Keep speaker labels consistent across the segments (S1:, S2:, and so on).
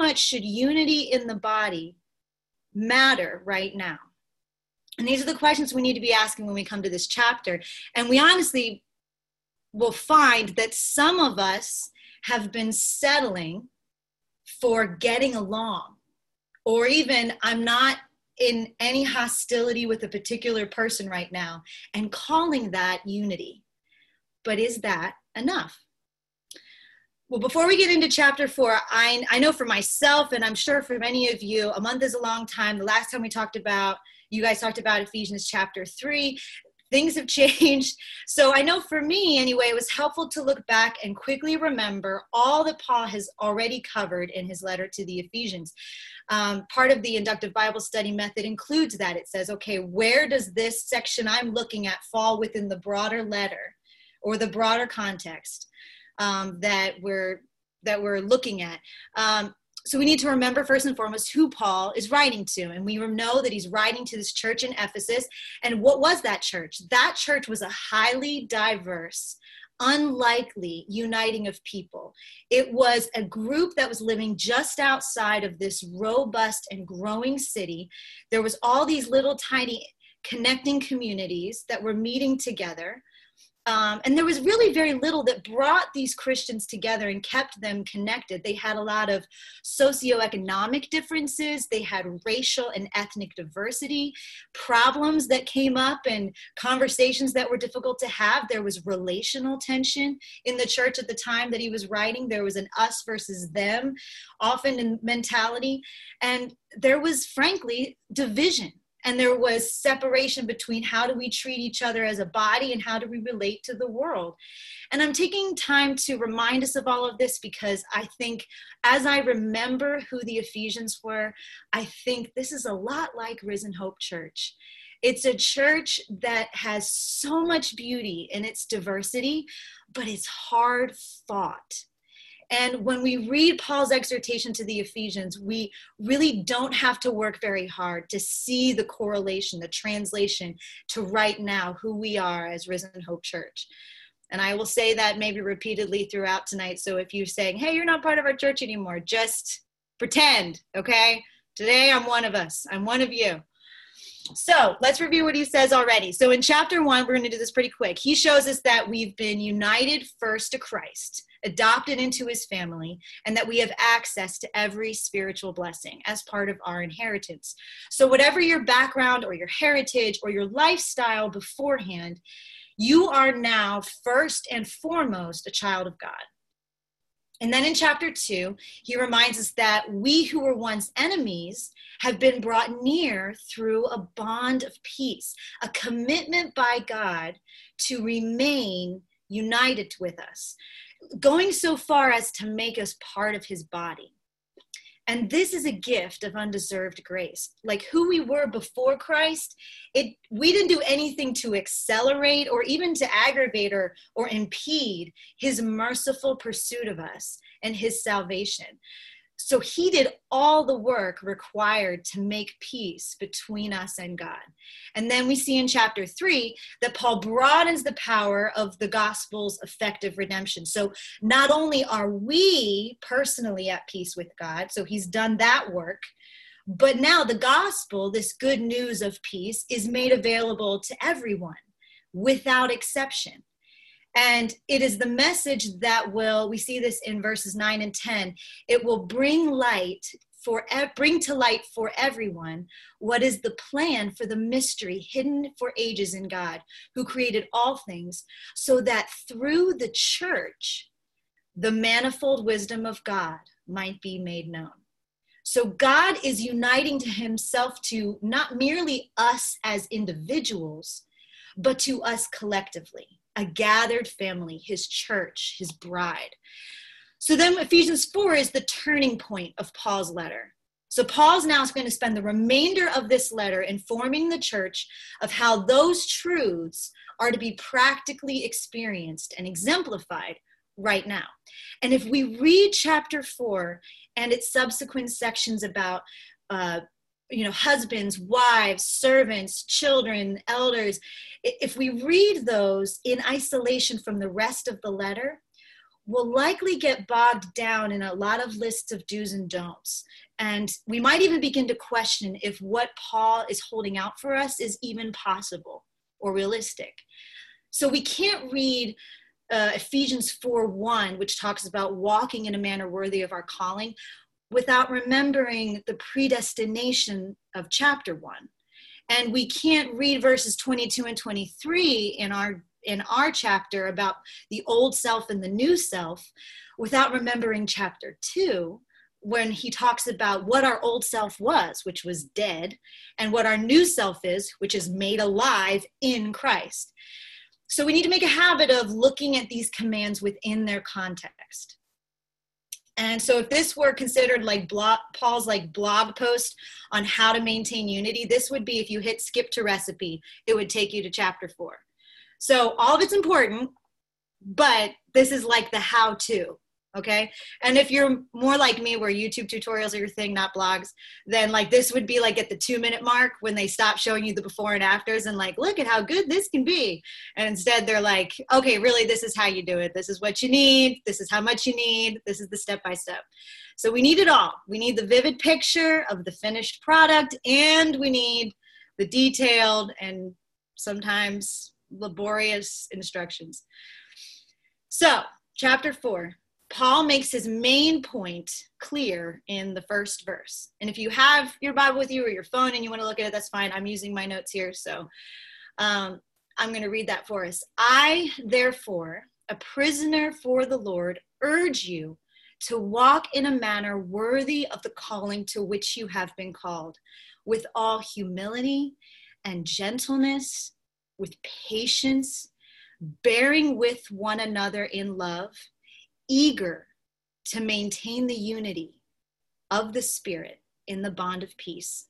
S1: much should unity in the body matter right now? And these are the questions we need to be asking when we come to this chapter. And we honestly will find that some of us have been settling for getting along, or even I'm not in any hostility with a particular person right now, and calling that unity. But is that enough? Well, before we get into chapter four, I, I know for myself, and I'm sure for many of you, a month is a long time. The last time we talked about, you guys talked about Ephesians chapter three things have changed. So I know for me, anyway, it was helpful to look back and quickly remember all that Paul has already covered in his letter to the Ephesians. Um, part of the inductive Bible study method includes that. It says, okay, where does this section I'm looking at fall within the broader letter or the broader context um, that we're that we're looking at? Um, so we need to remember first and foremost who Paul is writing to. And we know that he's writing to this church in Ephesus. And what was that church? That church was a highly diverse, unlikely uniting of people. It was a group that was living just outside of this robust and growing city. There was all these little tiny connecting communities that were meeting together. Um, and there was really very little that brought these Christians together and kept them connected. They had a lot of socioeconomic differences, they had racial and ethnic diversity, problems that came up, and conversations that were difficult to have. There was relational tension in the church at the time that he was writing. There was an us versus them, often in mentality. And there was, frankly, division and there was separation between how do we treat each other as a body and how do we relate to the world. And i'm taking time to remind us of all of this because i think as i remember who the ephesians were i think this is a lot like risen hope church. It's a church that has so much beauty in its diversity but it's hard fought and when we read Paul's exhortation to the Ephesians, we really don't have to work very hard to see the correlation, the translation to right now who we are as Risen Hope Church. And I will say that maybe repeatedly throughout tonight. So if you're saying, hey, you're not part of our church anymore, just pretend, okay? Today I'm one of us, I'm one of you. So let's review what he says already. So in chapter one, we're going to do this pretty quick. He shows us that we've been united first to Christ adopted into his family, and that we have access to every spiritual blessing as part of our inheritance. So, whatever your background or your heritage or your lifestyle beforehand, you are now first and foremost a child of God. And then in chapter two, he reminds us that we who were once enemies have been brought near through a bond of peace, a commitment by God to remain united with us going so far as to make us part of his body. And this is a gift of undeserved grace. Like who we were before Christ, it we didn't do anything to accelerate or even to aggravate or, or impede his merciful pursuit of us and his salvation. So he did all the work required to make peace between us and God. And then we see in chapter three that Paul broadens the power of the gospel's effective redemption. So not only are we personally at peace with God, so he's done that work, but now the gospel, this good news of peace, is made available to everyone without exception. And it is the message that will, we see this in verses 9 and 10, it will bring light for bring to light for everyone what is the plan for the mystery hidden for ages in God who created all things so that through the church the manifold wisdom of God might be made known. So God is uniting to himself to not merely us as individuals but to us collectively a gathered family, his church, his bride. So then Ephesians 4 is the turning point of Paul's letter. So Paul's now is going to spend the remainder of this letter informing the church of how those truths are to be practically experienced and exemplified right now. And if we read chapter 4 and its subsequent sections about uh, you know husbands wives servants children elders if we read those in isolation from the rest of the letter we'll likely get bogged down in a lot of lists of do's and don'ts. And we might even begin to question if what Paul is holding out for us is even possible or realistic. So we can't read uh, Ephesians 4 1, which talks about walking in a manner worthy of our calling, without remembering the predestination of chapter 1. And we can't read verses 22 and 23 in our in our chapter about the old self and the new self without remembering chapter 2 when he talks about what our old self was, which was dead, and what our new self is, which is made alive in Christ. So we need to make a habit of looking at these commands within their context. And so if this were considered like blog, Paul's like blog post on how to maintain unity, this would be if you hit skip to recipe, it would take you to chapter four. So all of it's important, but this is like the how to okay? And if you're more like me where youtube tutorials are your thing not blogs then like this would be like at the two minute mark when they stop showing you the before and afters and like look at how good this can be. And instead they're like okay really this is how you do it. This is what you need. This is how much you need. This is the step by step so we need it all. We need the vivid picture of the finished product and we need the detailed and sometimes laborious instructions. So chapter four Paul makes his main point clear in the first verse. And if you have your Bible with you or your phone and you want to look at it, that's fine. I'm using my notes here. So um, I'm going to read that for us. I, therefore, a prisoner for the Lord, urge you to walk in a manner worthy of the calling to which you have been called, with all humility and gentleness, with patience, bearing with one another in love eager to maintain the unity of the Spirit in the bond of peace.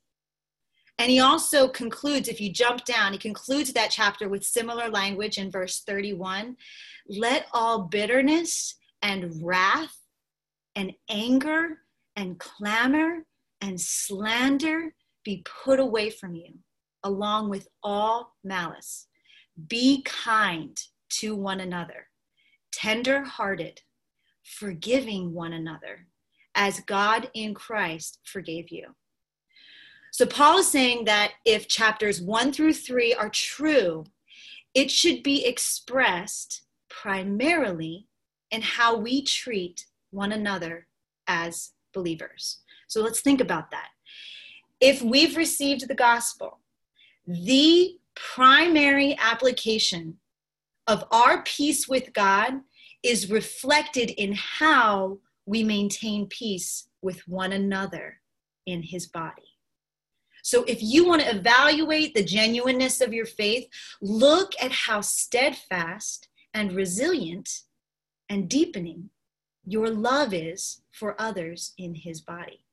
S1: And he also concludes, if you jump down, he concludes that chapter with similar language in verse 31 let all bitterness and wrath and anger and clamor and slander be put away from you, along with all malice. Be kind to one another, tender hearted forgiving one another as God in Christ forgave you. So, Paul is saying that if chapters one through three are true, it should be expressed primarily in how we treat one another as believers. So, let's think about that. If we've received the gospel, the primary application of our peace with God is reflected in how we maintain peace with one another in his body. So, if you want to evaluate the genuineness of your faith, look at how steadfast and resilient and deepening your love is for others in his body.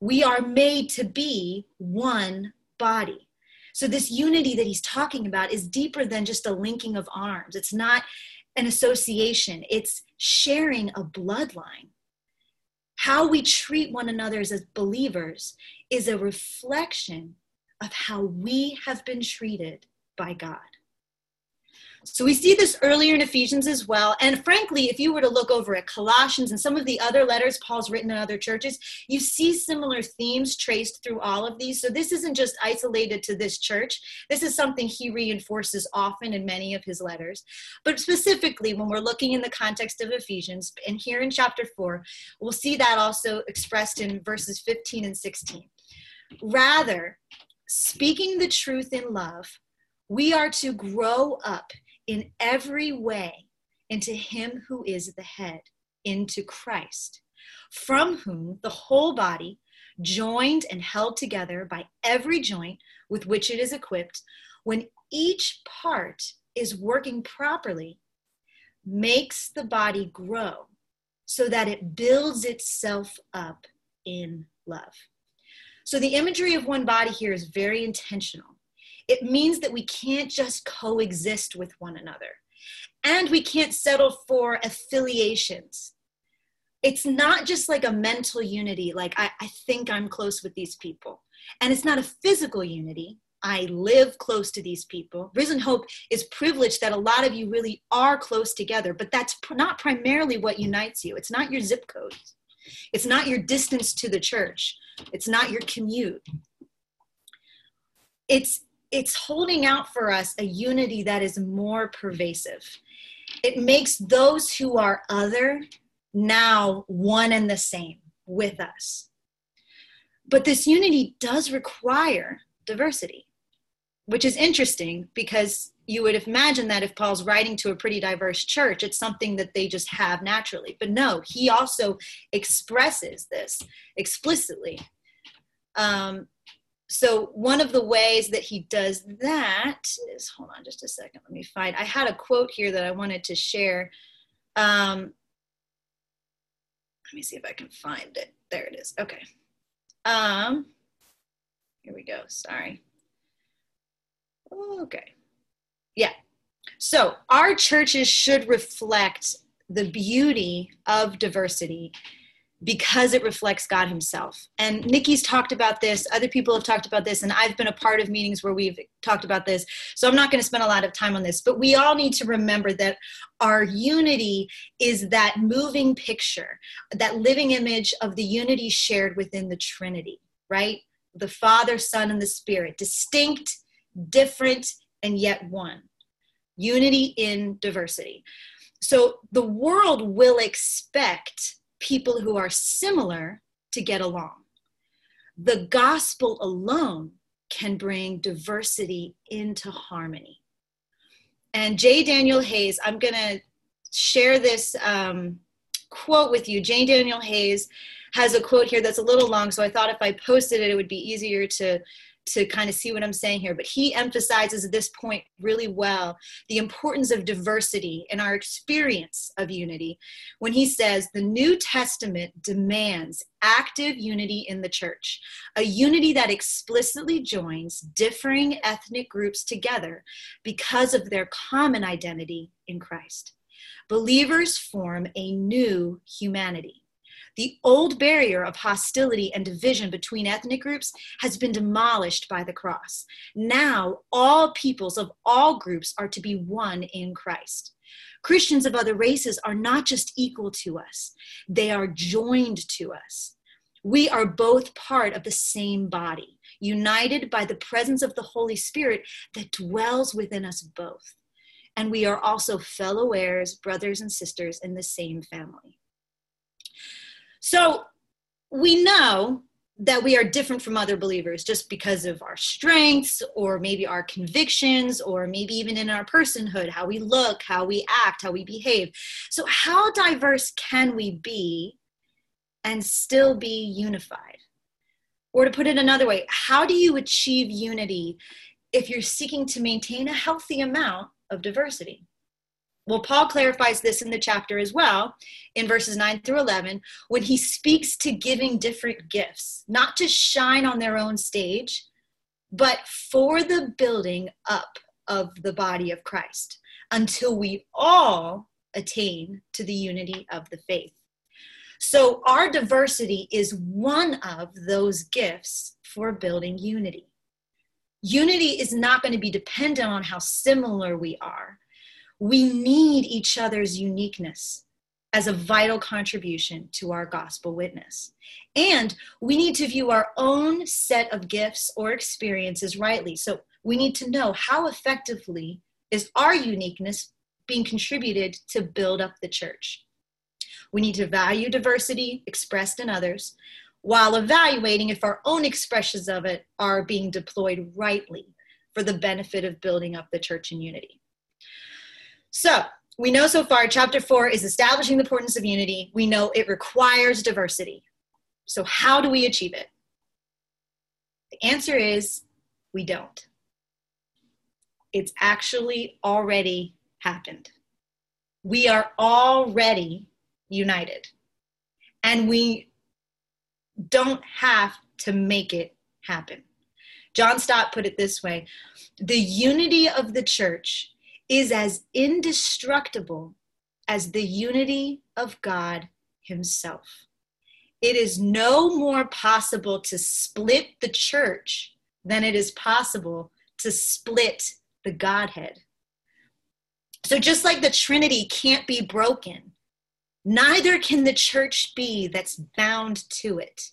S1: We are made to be one body. So, this unity that he's talking about is deeper than just a linking of arms. It's not an association, it's sharing a bloodline. How we treat one another as believers is a reflection of how we have been treated by God. So we see this earlier in Ephesians as well. And frankly, if you were to look over at Colossians and some of the other letters Paul's written in other churches, you see similar themes traced through all of these. So this isn't just isolated to this church. This is something he reinforces often in many of his letters. But specifically, when we're looking in the context of Ephesians, and here in chapter 4, we'll see that also expressed in verses 15 and 16. Rather, speaking the truth in love, we are to grow up in every way into him who is the head, into Christ, from whom the whole body, joined and held together by every joint with which it is equipped, when each part is working properly, makes the body grow so that it builds itself up in love. So the imagery of one body here is very intentional it means that we can't just coexist with one another. And we can't settle for affiliations. It's not just like a mental unity, like I, I think I'm close with these people. And it's not a physical unity, I live close to these people. Risen Hope is privileged that a lot of you really are close together, but that's not primarily what unites you. It's not your zip code, it's not your distance to the church, it's not your commute. It's it's holding out for us a unity that is more pervasive. It makes those who are other now one and the same with us. But this unity does require diversity, which is interesting because you would imagine that if Paul's writing to a pretty diverse church, it's something that they just have naturally. But no, he also expresses this explicitly. Um, so one of the ways that he does that is hold on just a second let me find i had a quote here that i wanted to share. Um, let me see if i can find it. There it is. Okay. Um, here we go. Sorry. Okay. Yeah. So our churches should reflect the beauty of diversity because it reflects God Himself. And Nikki's talked about this, other people have talked about this, and I've been a part of meetings where we've talked about this. So I'm not going to spend a lot of time on this, but we all need to remember that our unity is that moving picture, that living image of the unity shared within the Trinity, right? The Father, Son, and the Spirit, distinct, different, and yet one. Unity in diversity. So the world will expect people who are similar to get along. The gospel alone can bring diversity into harmony. And J. Daniel Hays, I'm going to share this um, quote with you. J. Daniel Hays has a quote here that's a little long, so I thought if I posted it, it would be easier to to kind of see what I'm saying here, but he emphasizes at this point really well the importance of diversity in our experience of unity when he says the New Testament demands active unity in the church, a unity that explicitly joins differing ethnic groups together because of their common identity in Christ. Believers form a new humanity the old barrier of hostility and division between ethnic groups has been demolished by the cross. Now, all peoples of all groups are to be one in Christ. Christians of other races are not just equal to us, they are joined to us. We are both part of the same body, united by the presence of the Holy Spirit that dwells within us both. And we are also fellow heirs, brothers and sisters in the same family. So we know that we are different from other believers just because of our strengths or maybe our convictions or maybe even in our personhood, how we look, how we act, how we behave. So, how diverse can we be and still be unified? Or to put it another way, how do you achieve unity if you're seeking to maintain a healthy amount of diversity? Well, Paul clarifies this in the chapter as well in verses 9 through 11 when he speaks to giving different gifts, not to shine on their own stage, but for the building up of the body of Christ until we all attain to the unity of the faith. So, our diversity is one of those gifts for building unity. Unity is not going to be dependent on how similar we are we need each other's uniqueness as a vital contribution to our gospel witness. And we need to view our own set of gifts or experiences rightly. So we need to know how effectively is our uniqueness being contributed to build up the church. We need to value diversity expressed in others while evaluating if our own expressions of it are being deployed rightly for the benefit of building up the church in unity. So we know so far chapter four is establishing the importance of unity. We know it requires diversity. So, how do we achieve it? The answer is we don't. It's actually already happened. We are already united. And we don't have to make it happen. John Stott put it this way the unity of the church is as indestructible as the unity of God Himself. It is no more possible to split the church than it is possible to split the Godhead. So, just like the Trinity can't be broken, neither can the church be that's bound to it.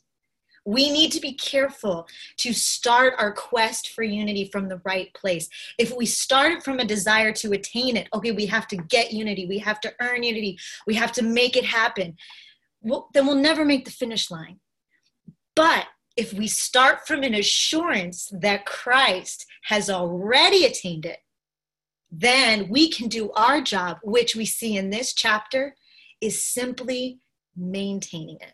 S1: We need to be careful to start our quest for unity from the right place. If we start it from a desire to attain it, okay, we have to get unity, we have to earn unity, we have to make it happen, well, then we'll never make the finish line. But if we start from an assurance that Christ has already attained it, then we can do our job, which we see in this chapter is simply maintaining it.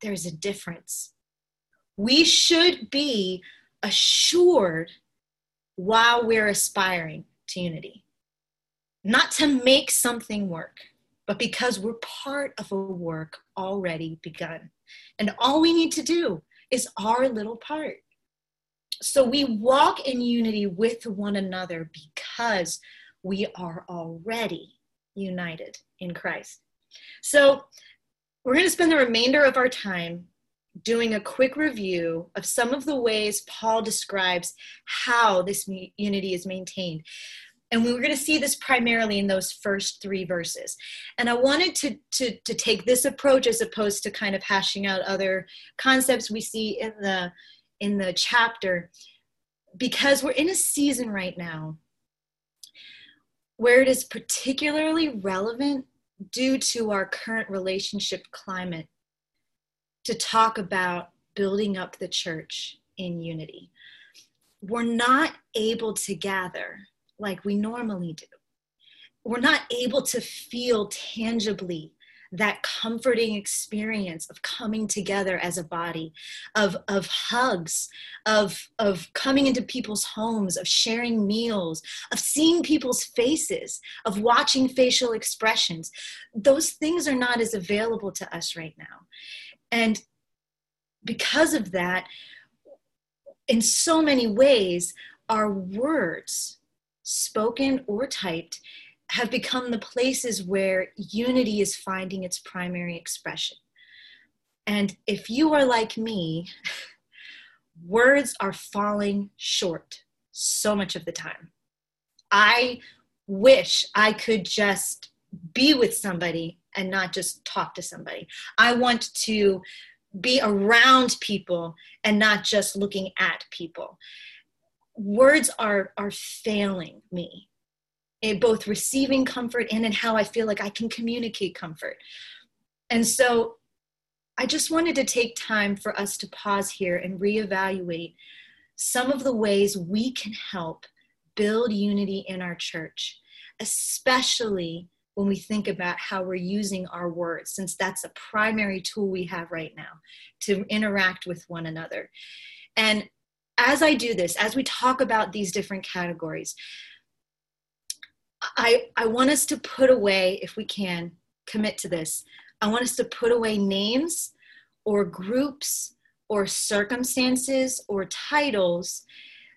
S1: There's a difference we should be assured while we're aspiring to unity. Not to make something work, but because we're part of a work already begun. And all we need to do is our little part. So we walk in unity with one another because we are already united in Christ. So we're going to spend the remainder of our time doing a quick review of some of the ways Paul describes how this unity is maintained. And we were going to see this primarily in those first three verses. And I wanted to, to, to take this approach as opposed to kind of hashing out other concepts we see in the in the chapter because we're in a season right now where it is particularly relevant due to our current relationship climate to talk about building up the church in unity. We're not able to gather like we normally do. We're not able to feel tangibly that comforting experience of coming together as a body of, of hugs of, of coming into people's homes of sharing meals of seeing people's faces of watching facial expressions those things are not as available to us right now and because of that, in so many ways, our words, spoken or typed, have become the places where unity is finding its primary expression. And if you are like me, words are falling short so much of the time. I wish I could just be with somebody and not just talk to somebody. I want to be around people and not just looking at people. Words are are failing me in both receiving comfort and in how I feel like I can communicate comfort. And so I just wanted to take time for us to pause here and reevaluate some of the ways we can help build unity in our church, especially when we think about how we're using our words, since that's a primary tool we have right now to interact with one another. And as I do this, as we talk about these different categories, I, I want us to put away, if we can, commit to this. I want us to put away names or groups or circumstances or titles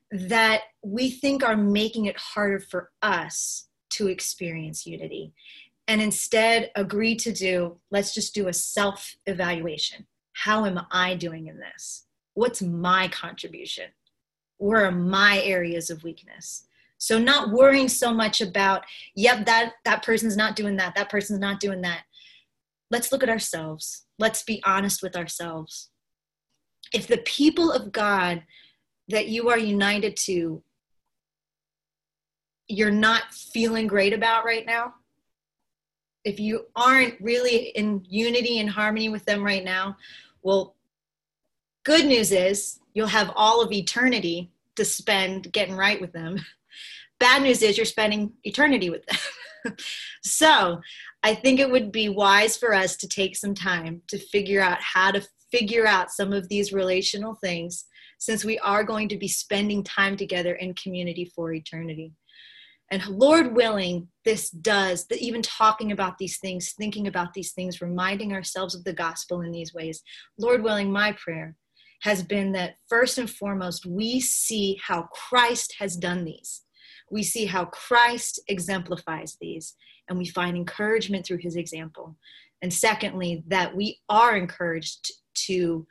S1: that we think are making it harder for us to experience unity and instead agree to do let's just do a self evaluation how am i doing in this? What's my contribution? Where are my areas of weakness? So not worrying so much about yep that that person's not doing that that person's not doing that. Let's look at ourselves. Let's be honest with ourselves. If the people of god that you are united to you're not feeling great about right now, if you aren't really in unity and harmony with them right now, well, good news is you'll have all of eternity to spend getting right with them. Bad news is you're spending eternity with them. so I think it would be wise for us to take some time to figure out how to figure out some of these relational things since we are going to be spending time together in community for eternity. And Lord willing, this does, that even talking about these things, thinking about these things, reminding ourselves of the gospel in these ways. Lord willing, my prayer has been that first and foremost, we see how Christ has done these. We see how Christ exemplifies these, and we find encouragement through his example. And secondly, that we are encouraged to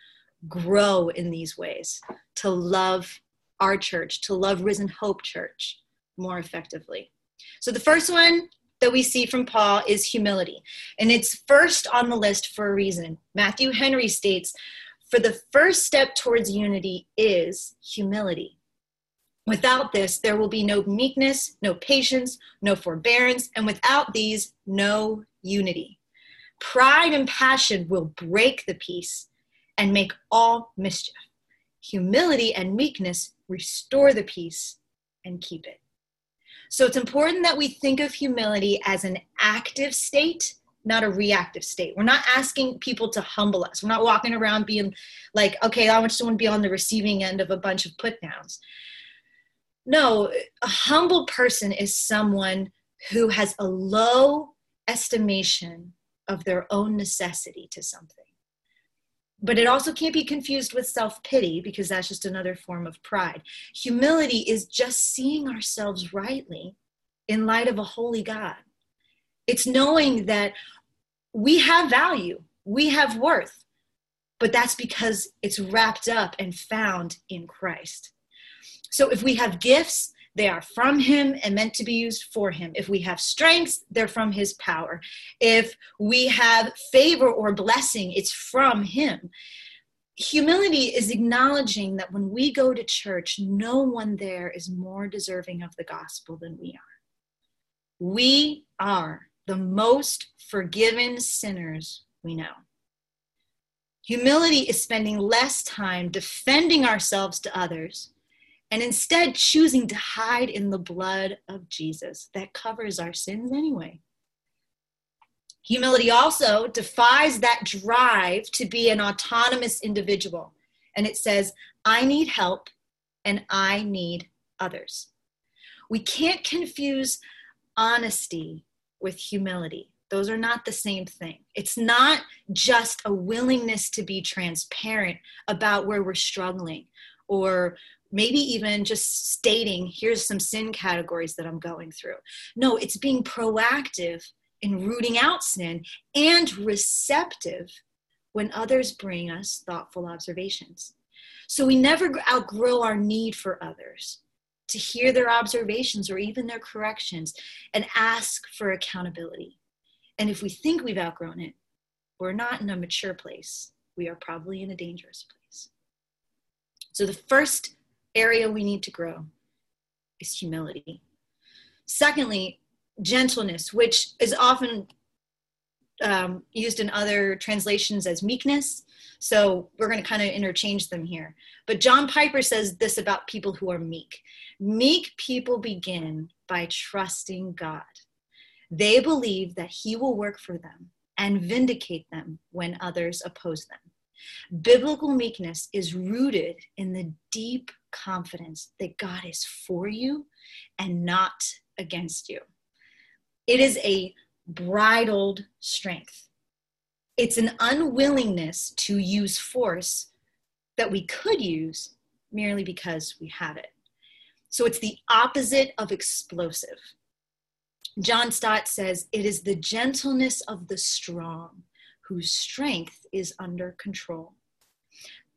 S1: grow in these ways, to love our church, to love Risen Hope Church more effectively. So the first one that we see from Paul is humility. And it's first on the list for a reason. Matthew Henry states, for the first step towards unity is humility. Without this, there will be no meekness, no patience, no forbearance, and without these, no unity. Pride and passion will break the peace and make all mischief. Humility and meekness restore the peace and keep it. So it's important that we think of humility as an active state, not a reactive state. We're not asking people to humble us. We're not walking around being like, okay, I want someone to be on the receiving end of a bunch of put downs. No, a humble person is someone who has a low estimation of their own necessity to something. But it also can't be confused with self pity because that's just another form of pride. Humility is just seeing ourselves rightly in light of a holy God. It's knowing that we have value, we have worth, but that's because it's wrapped up and found in Christ. So if we have gifts, they are from him and meant to be used for him. If we have strengths, they're from his power. If we have favor or blessing, it's from him. Humility is acknowledging that when we go to church, no one there is more deserving of the gospel than we are. We are the most forgiven sinners we know. Humility is spending less time defending ourselves to others and instead choosing to hide in the blood of Jesus that covers our sins anyway. Humility also defies that drive to be an autonomous individual. And it says, I need help and I need others. We can't confuse honesty with humility. Those are not the same thing. It's not just a willingness to be transparent about where we're struggling or maybe even just stating, here's some sin categories that I'm going through. No, it's being proactive in rooting out sin and receptive when others bring us thoughtful observations. So we never outgrow our need for others to hear their observations or even their corrections and ask for accountability. And if we think we've outgrown it, we're not in a mature place. We are probably in a dangerous place. So the first area we need to grow is humility. Secondly, gentleness, which is often um, used in other translations as meekness. So we're going to kind of interchange them here. But John Piper says this about people who are meek meek people begin by trusting God. They believe that He will work for them and vindicate them when others oppose them. Biblical meekness is rooted in the deep confidence that God is for you and not against you. It is a bridled strength. It's an unwillingness to use force that we could use merely because we have it. So it's the opposite of explosive. John Stott says it is the gentleness of the strong whose strength is under control.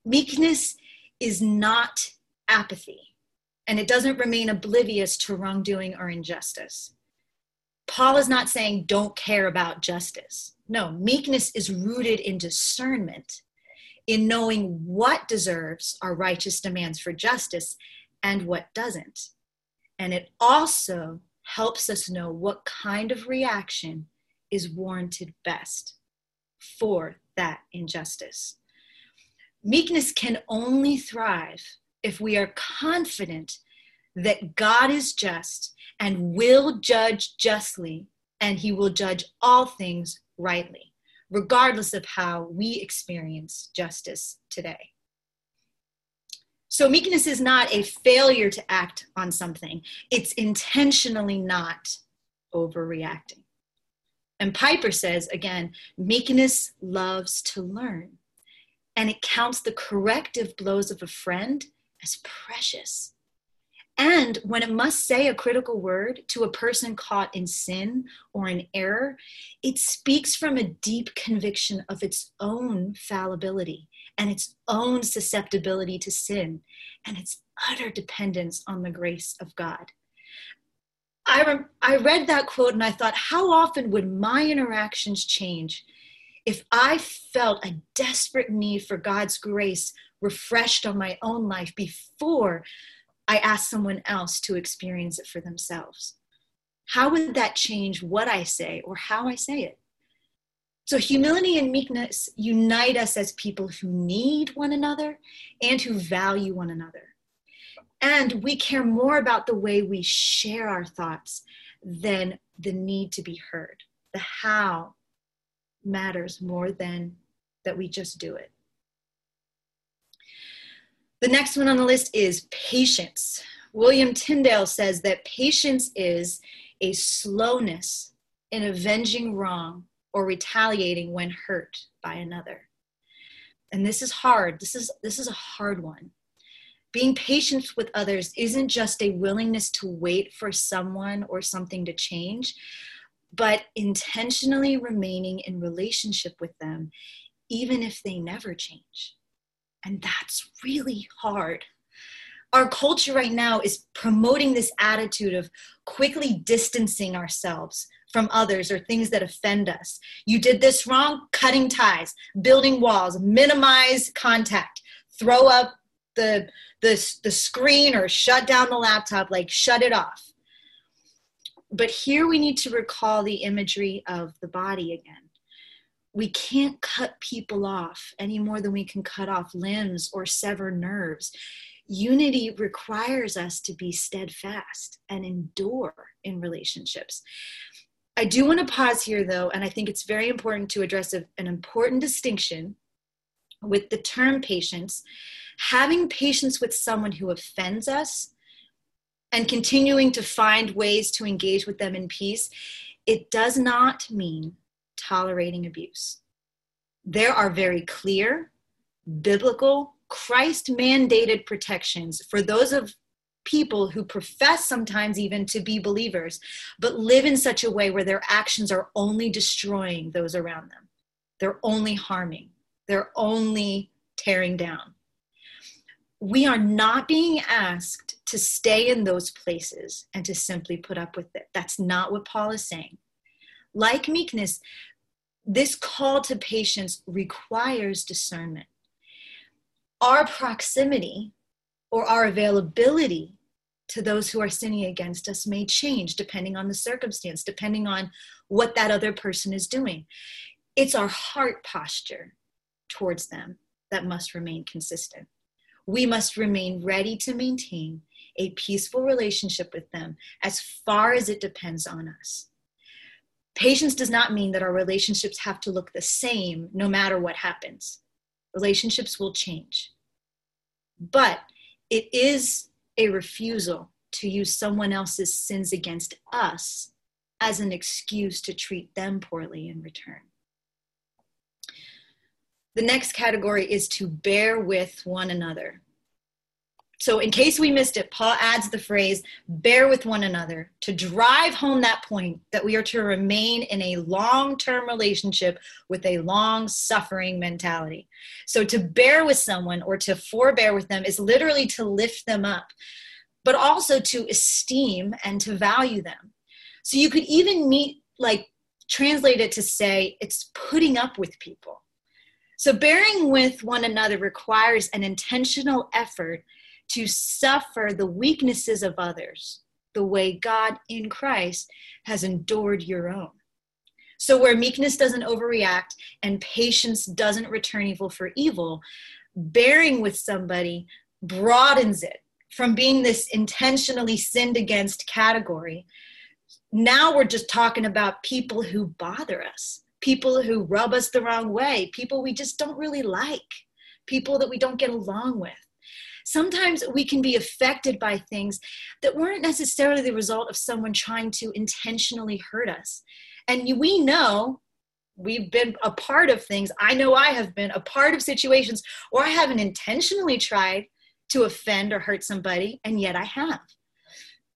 S1: Meekness is not apathy, and it doesn't remain oblivious to wrongdoing or injustice. Paul is not saying don't care about justice. No, meekness is rooted in discernment, in knowing what deserves our righteous demands for justice and what doesn't. And it also helps us know what kind of reaction is warranted best for that injustice. Meekness can only thrive if we are confident that God is just and will judge justly, and he will judge all things rightly, regardless of how we experience justice today. So, meekness is not a failure to act on something, it's intentionally not overreacting. And Piper says again, meekness loves to learn, and it counts the corrective blows of a friend as precious. And when it must say a critical word to a person caught in sin or in error, it speaks from a deep conviction of its own fallibility and its own susceptibility to sin and its utter dependence on the grace of God. I, re- I read that quote and I thought, how often would my interactions change if I felt a desperate need for God's grace refreshed on my own life before I ask someone else to experience it for themselves? How would that change what I say or how I say it? So, humility and meekness unite us as people who need one another and who value one another. And we care more about the way we share our thoughts than the need to be heard. The how matters more than that we just do it. The next one on the list is patience. William Tyndale says that patience is a slowness in avenging wrong or retaliating when hurt by another. And this is hard. This is this is a hard one. Being patient with others isn't just a willingness to wait for someone or something to change, but intentionally remaining in relationship with them, even if they never change. And that's really hard. Our culture right now is promoting this attitude of quickly distancing ourselves from others or things that offend us. You did this wrong, cutting ties, building walls, minimize contact, throw up the the, the screen or shut down the laptop, like shut it off. But here we need to recall the imagery of the body again. We can't cut people off any more than we can cut off limbs or sever nerves. Unity requires us to be steadfast and endure in relationships. I do want to pause here, though, and I think it's very important to address a, an important distinction with the term patience having patience with someone who offends us and continuing to find ways to engage with them in peace, it does not mean tolerating abuse. There are very clear, biblical, Christ mandated protections for those of people who profess sometimes even to be believers, but live in such a way where their actions are only destroying those around them. They're only harming, they're only tearing down we are not being asked to stay in those places and to simply put up with it. That's not what Paul is saying. Like meekness, this call to patience requires discernment. Our proximity or our availability to those who are sinning against us may change depending on the circumstance, depending on what that other person is doing. It's our heart posture towards them that must remain consistent we must remain ready to maintain a peaceful relationship with them as far as it depends on us. Patience does not mean that our relationships have to look the same no matter what happens. Relationships will change. But it is a refusal to use someone else's sins against us as an excuse to treat them poorly in return. The next category is to bear with one another. So, in case we missed it, Paul adds the phrase, bear with one another, to drive home that point that we are to remain in a long term relationship with a long suffering mentality. So, to bear with someone or to forbear with them is literally to lift them up, but also to esteem and to value them. So, you could even meet, like, translate it to say it's putting up with people so, bearing with one another requires an intentional effort to suffer the weaknesses of others the way God in Christ has endured your own. So, where meekness doesn't overreact and patience doesn't return evil for evil, bearing with somebody broadens it from being this intentionally sinned against category. Now we're just talking about people who bother us people who rub us the wrong way, people we just don't really like, people that we don't get along with. Sometimes we can be affected by things that weren't necessarily the result of someone trying to intentionally hurt us. And we know we've been a part of things. I know I have been a part of situations where I haven't intentionally tried to offend or hurt somebody, and yet I have.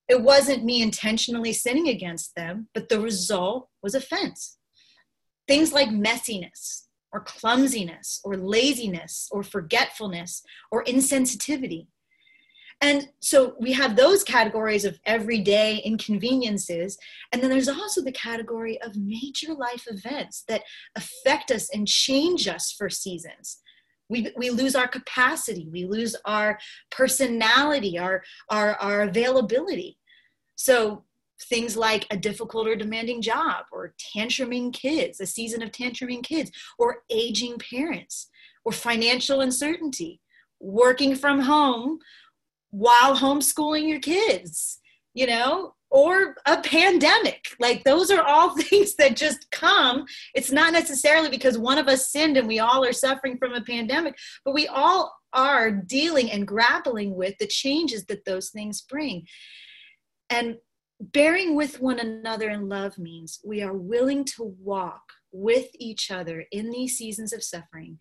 S1: It wasn't me intentionally sinning against them, but the result was offense. Things like messiness or clumsiness or laziness or forgetfulness or insensitivity. And so we have those categories of everyday inconveniences. And then there's also the category of major life events that affect us and change us for seasons. We, we lose our capacity, we lose our personality, our, our, our availability. So things like a difficult or demanding job, or tantruming kids, a season of tantruming kids, or aging parents, or financial uncertainty, working from home while homeschooling your kids, you know, or a pandemic. Like those are all things that just come. It's not necessarily because one of us sinned and we all are suffering from a pandemic, but we all are dealing and grappling with the changes that those things bring. And bearing with one another in love means we are willing to walk with each other in these seasons of suffering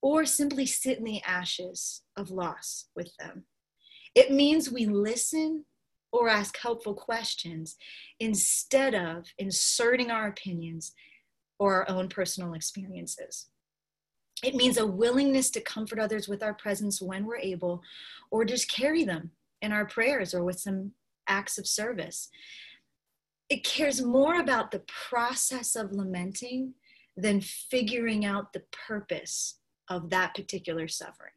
S1: or simply sit in the ashes of loss with them. It means we listen or ask helpful questions instead of inserting our opinions or our own personal experiences. It means a willingness to comfort others with our presence when we're able, or just carry them in our prayers or with some acts of service. It cares more about the process of lamenting than figuring out the purpose of that particular suffering.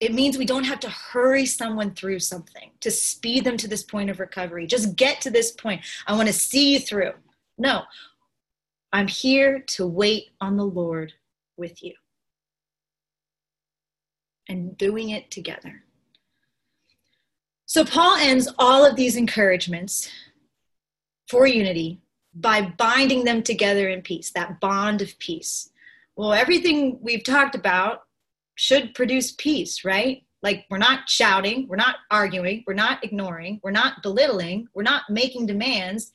S1: It means we don't have to hurry someone through something to speed them to this point of recovery. Just get to this point. I want to see you through. No, I'm here to wait on the Lord with you and doing it together. So, Paul ends all of these encouragements for unity by binding them together in peace, that bond of peace. Well, everything we've talked about should produce peace, right? Like we're not shouting, we're not arguing, we're not ignoring, we're not belittling, we're not making demands.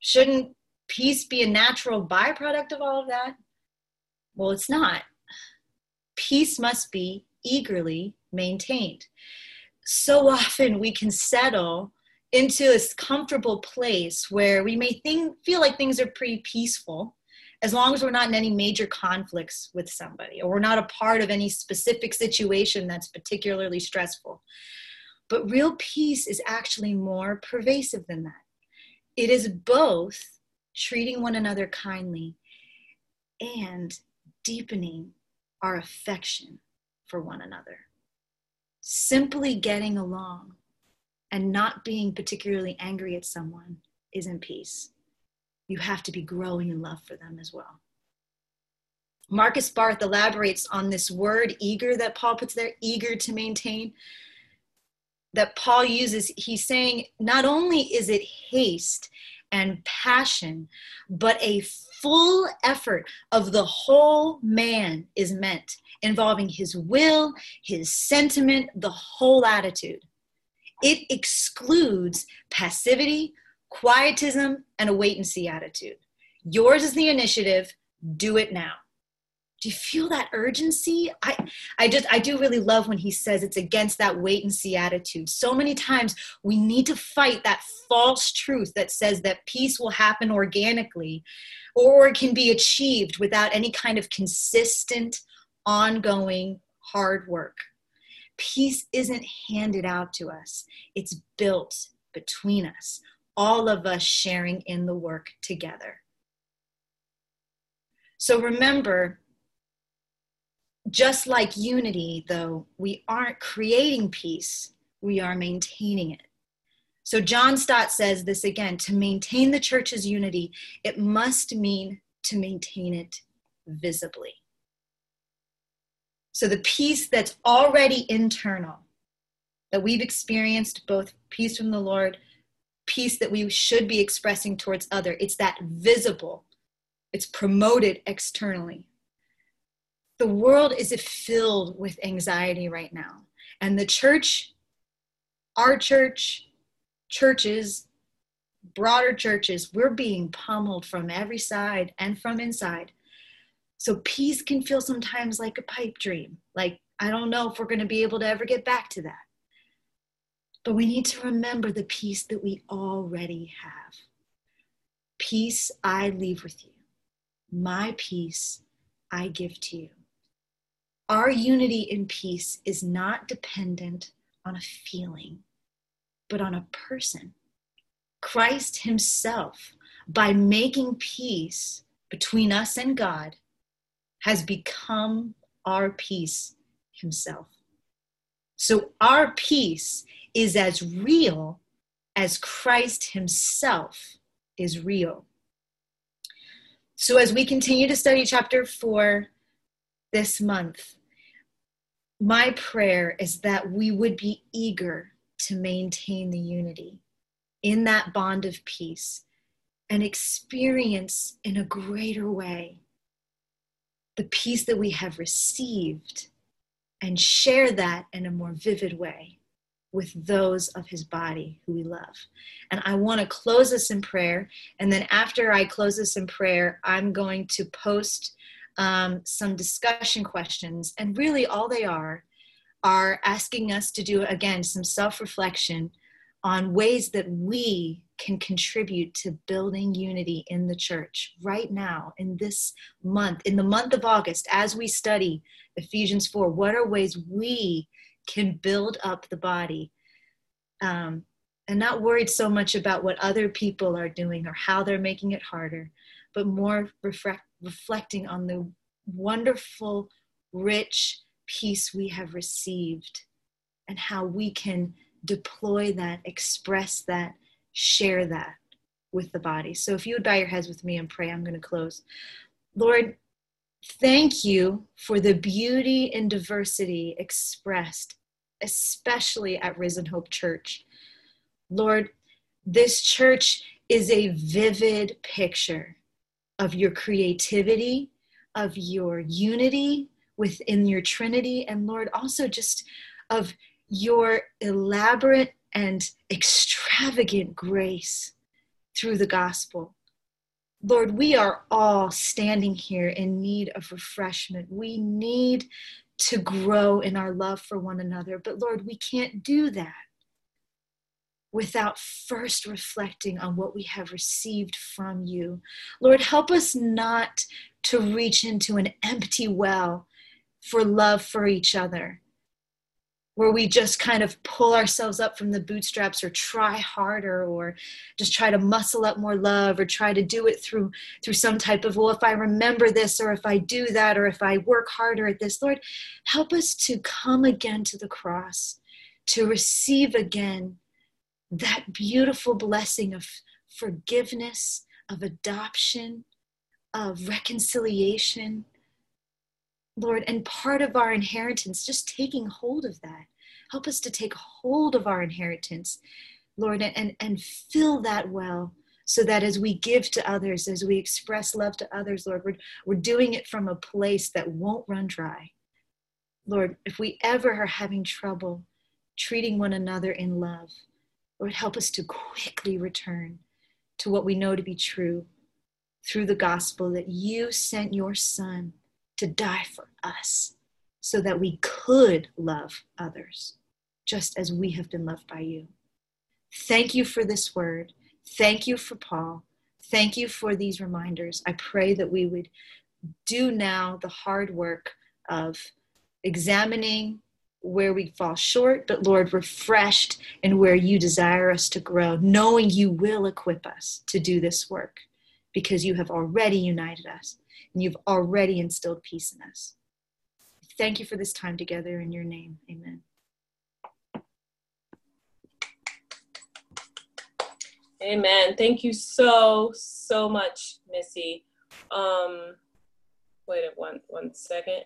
S1: Shouldn't peace be a natural byproduct of all of that? Well, it's not. Peace must be eagerly maintained. So often we can settle into this comfortable place where we may think, feel like things are pretty peaceful as long as we're not in any major conflicts with somebody or we're not a part of any specific situation that's particularly stressful. But real peace is actually more pervasive than that. It is both treating one another kindly and deepening our affection for one another. Simply getting along and not being particularly angry at someone is in peace you have to be growing in love for them as well. Markus Barth elaborates on this word eager that Paul puts there, eager to maintain, that Paul uses. He's saying not only is it haste and passion, but a full effort of the whole man is meant, involving his will, his sentiment, the whole attitude. It excludes passivity, quietism, and a wait and see attitude. Yours is the initiative, do it now. Do you feel that urgency? I, I just, I do really love when he says it's against that wait and see attitude. So many times we need to fight that false truth that says that peace will happen organically or it can be achieved without any kind of consistent, ongoing hard work. Peace isn't handed out to us, it's built between us all of us sharing in the work together. So remember, just like unity, though, we aren't creating peace, we are maintaining it. So John Stott says this again to maintain the church's unity, it must mean to maintain it visibly. So the peace that's already internal, that we've experienced, both peace from the Lord peace that we should be expressing towards other it's that visible it's promoted externally the world is filled with anxiety right now. And the church our church churches broader churches we're being pummeled from every side and from inside. So peace can feel sometimes like a pipe dream. Like i don't know if we're going to be able to ever get back to that. But we need to remember the peace that we already have. Peace I leave with you, my peace I give to you. Our unity in peace is not dependent on a feeling, but on a person. Christ Himself, by making peace between us and God, has become our peace Himself. So our peace is as real as Christ Himself is real. So as we continue to study chapter four this month, my prayer is that we would be eager to maintain the unity in that bond of peace and experience in a greater way the peace that we have received and share that in a more vivid way with those of his body who we love. And I want to close this in prayer. And then after I close this in prayer, I'm going to post um, some discussion questions. And really, all they are are asking us to do, again, some self reflection on ways that we can contribute to building unity in the church right now, in this month, in the month of August, as we study Ephesians 4. What are ways we can build up the body? Um, and not worried so much about what other people are doing or how they're making it harder, but more reflect, reflecting on the wonderful, rich peace we have received and how we can deploy that, express that, share that with the body. So if you would bow your heads with me and pray, I'm going to close. Lord, thank you for the beauty and diversity expressed, especially at Risen Hope Church. Lord, this church is a vivid picture of your creativity, of your unity within your Trinity, and Lord, also just of your elaborate and extravagant grace through the gospel. Lord, we are all standing here in need of refreshment. We need to grow in our love for one another. But Lord, we can't do that without first reflecting on what we have received from you. Lord, help us not to reach into an empty well for love for each other where we just kind of pull ourselves up from the bootstraps or try harder or just try to muscle up more love or try to do it through through some type of well if i remember this or if i do that or if i work harder at this lord help us to come again to the cross to receive again that beautiful blessing of forgiveness of adoption of reconciliation Lord, and part of our inheritance, just taking hold of that. Help us to take hold of our inheritance, Lord, and, and fill that well so that as we give to others, as we express love to others, Lord, we're, we're doing it from a place that won't run dry. Lord, if we ever are having trouble treating one another in love, Lord, help us to quickly return to what we know to be true through the gospel that you sent your son to die for us so that we could love others just as we have been loved by you. Thank you for this word. Thank you for Paul. Thank you for these reminders. I pray that we would do now the hard work of examining where we fall short, but Lord, refreshed in where you desire us to grow, knowing you will equip us to do this work because you have already united us and you've already instilled peace in us. Thank you for this time together in your name. Amen.
S2: Amen. Thank you so, so much, Missy. Um, wait one, one second.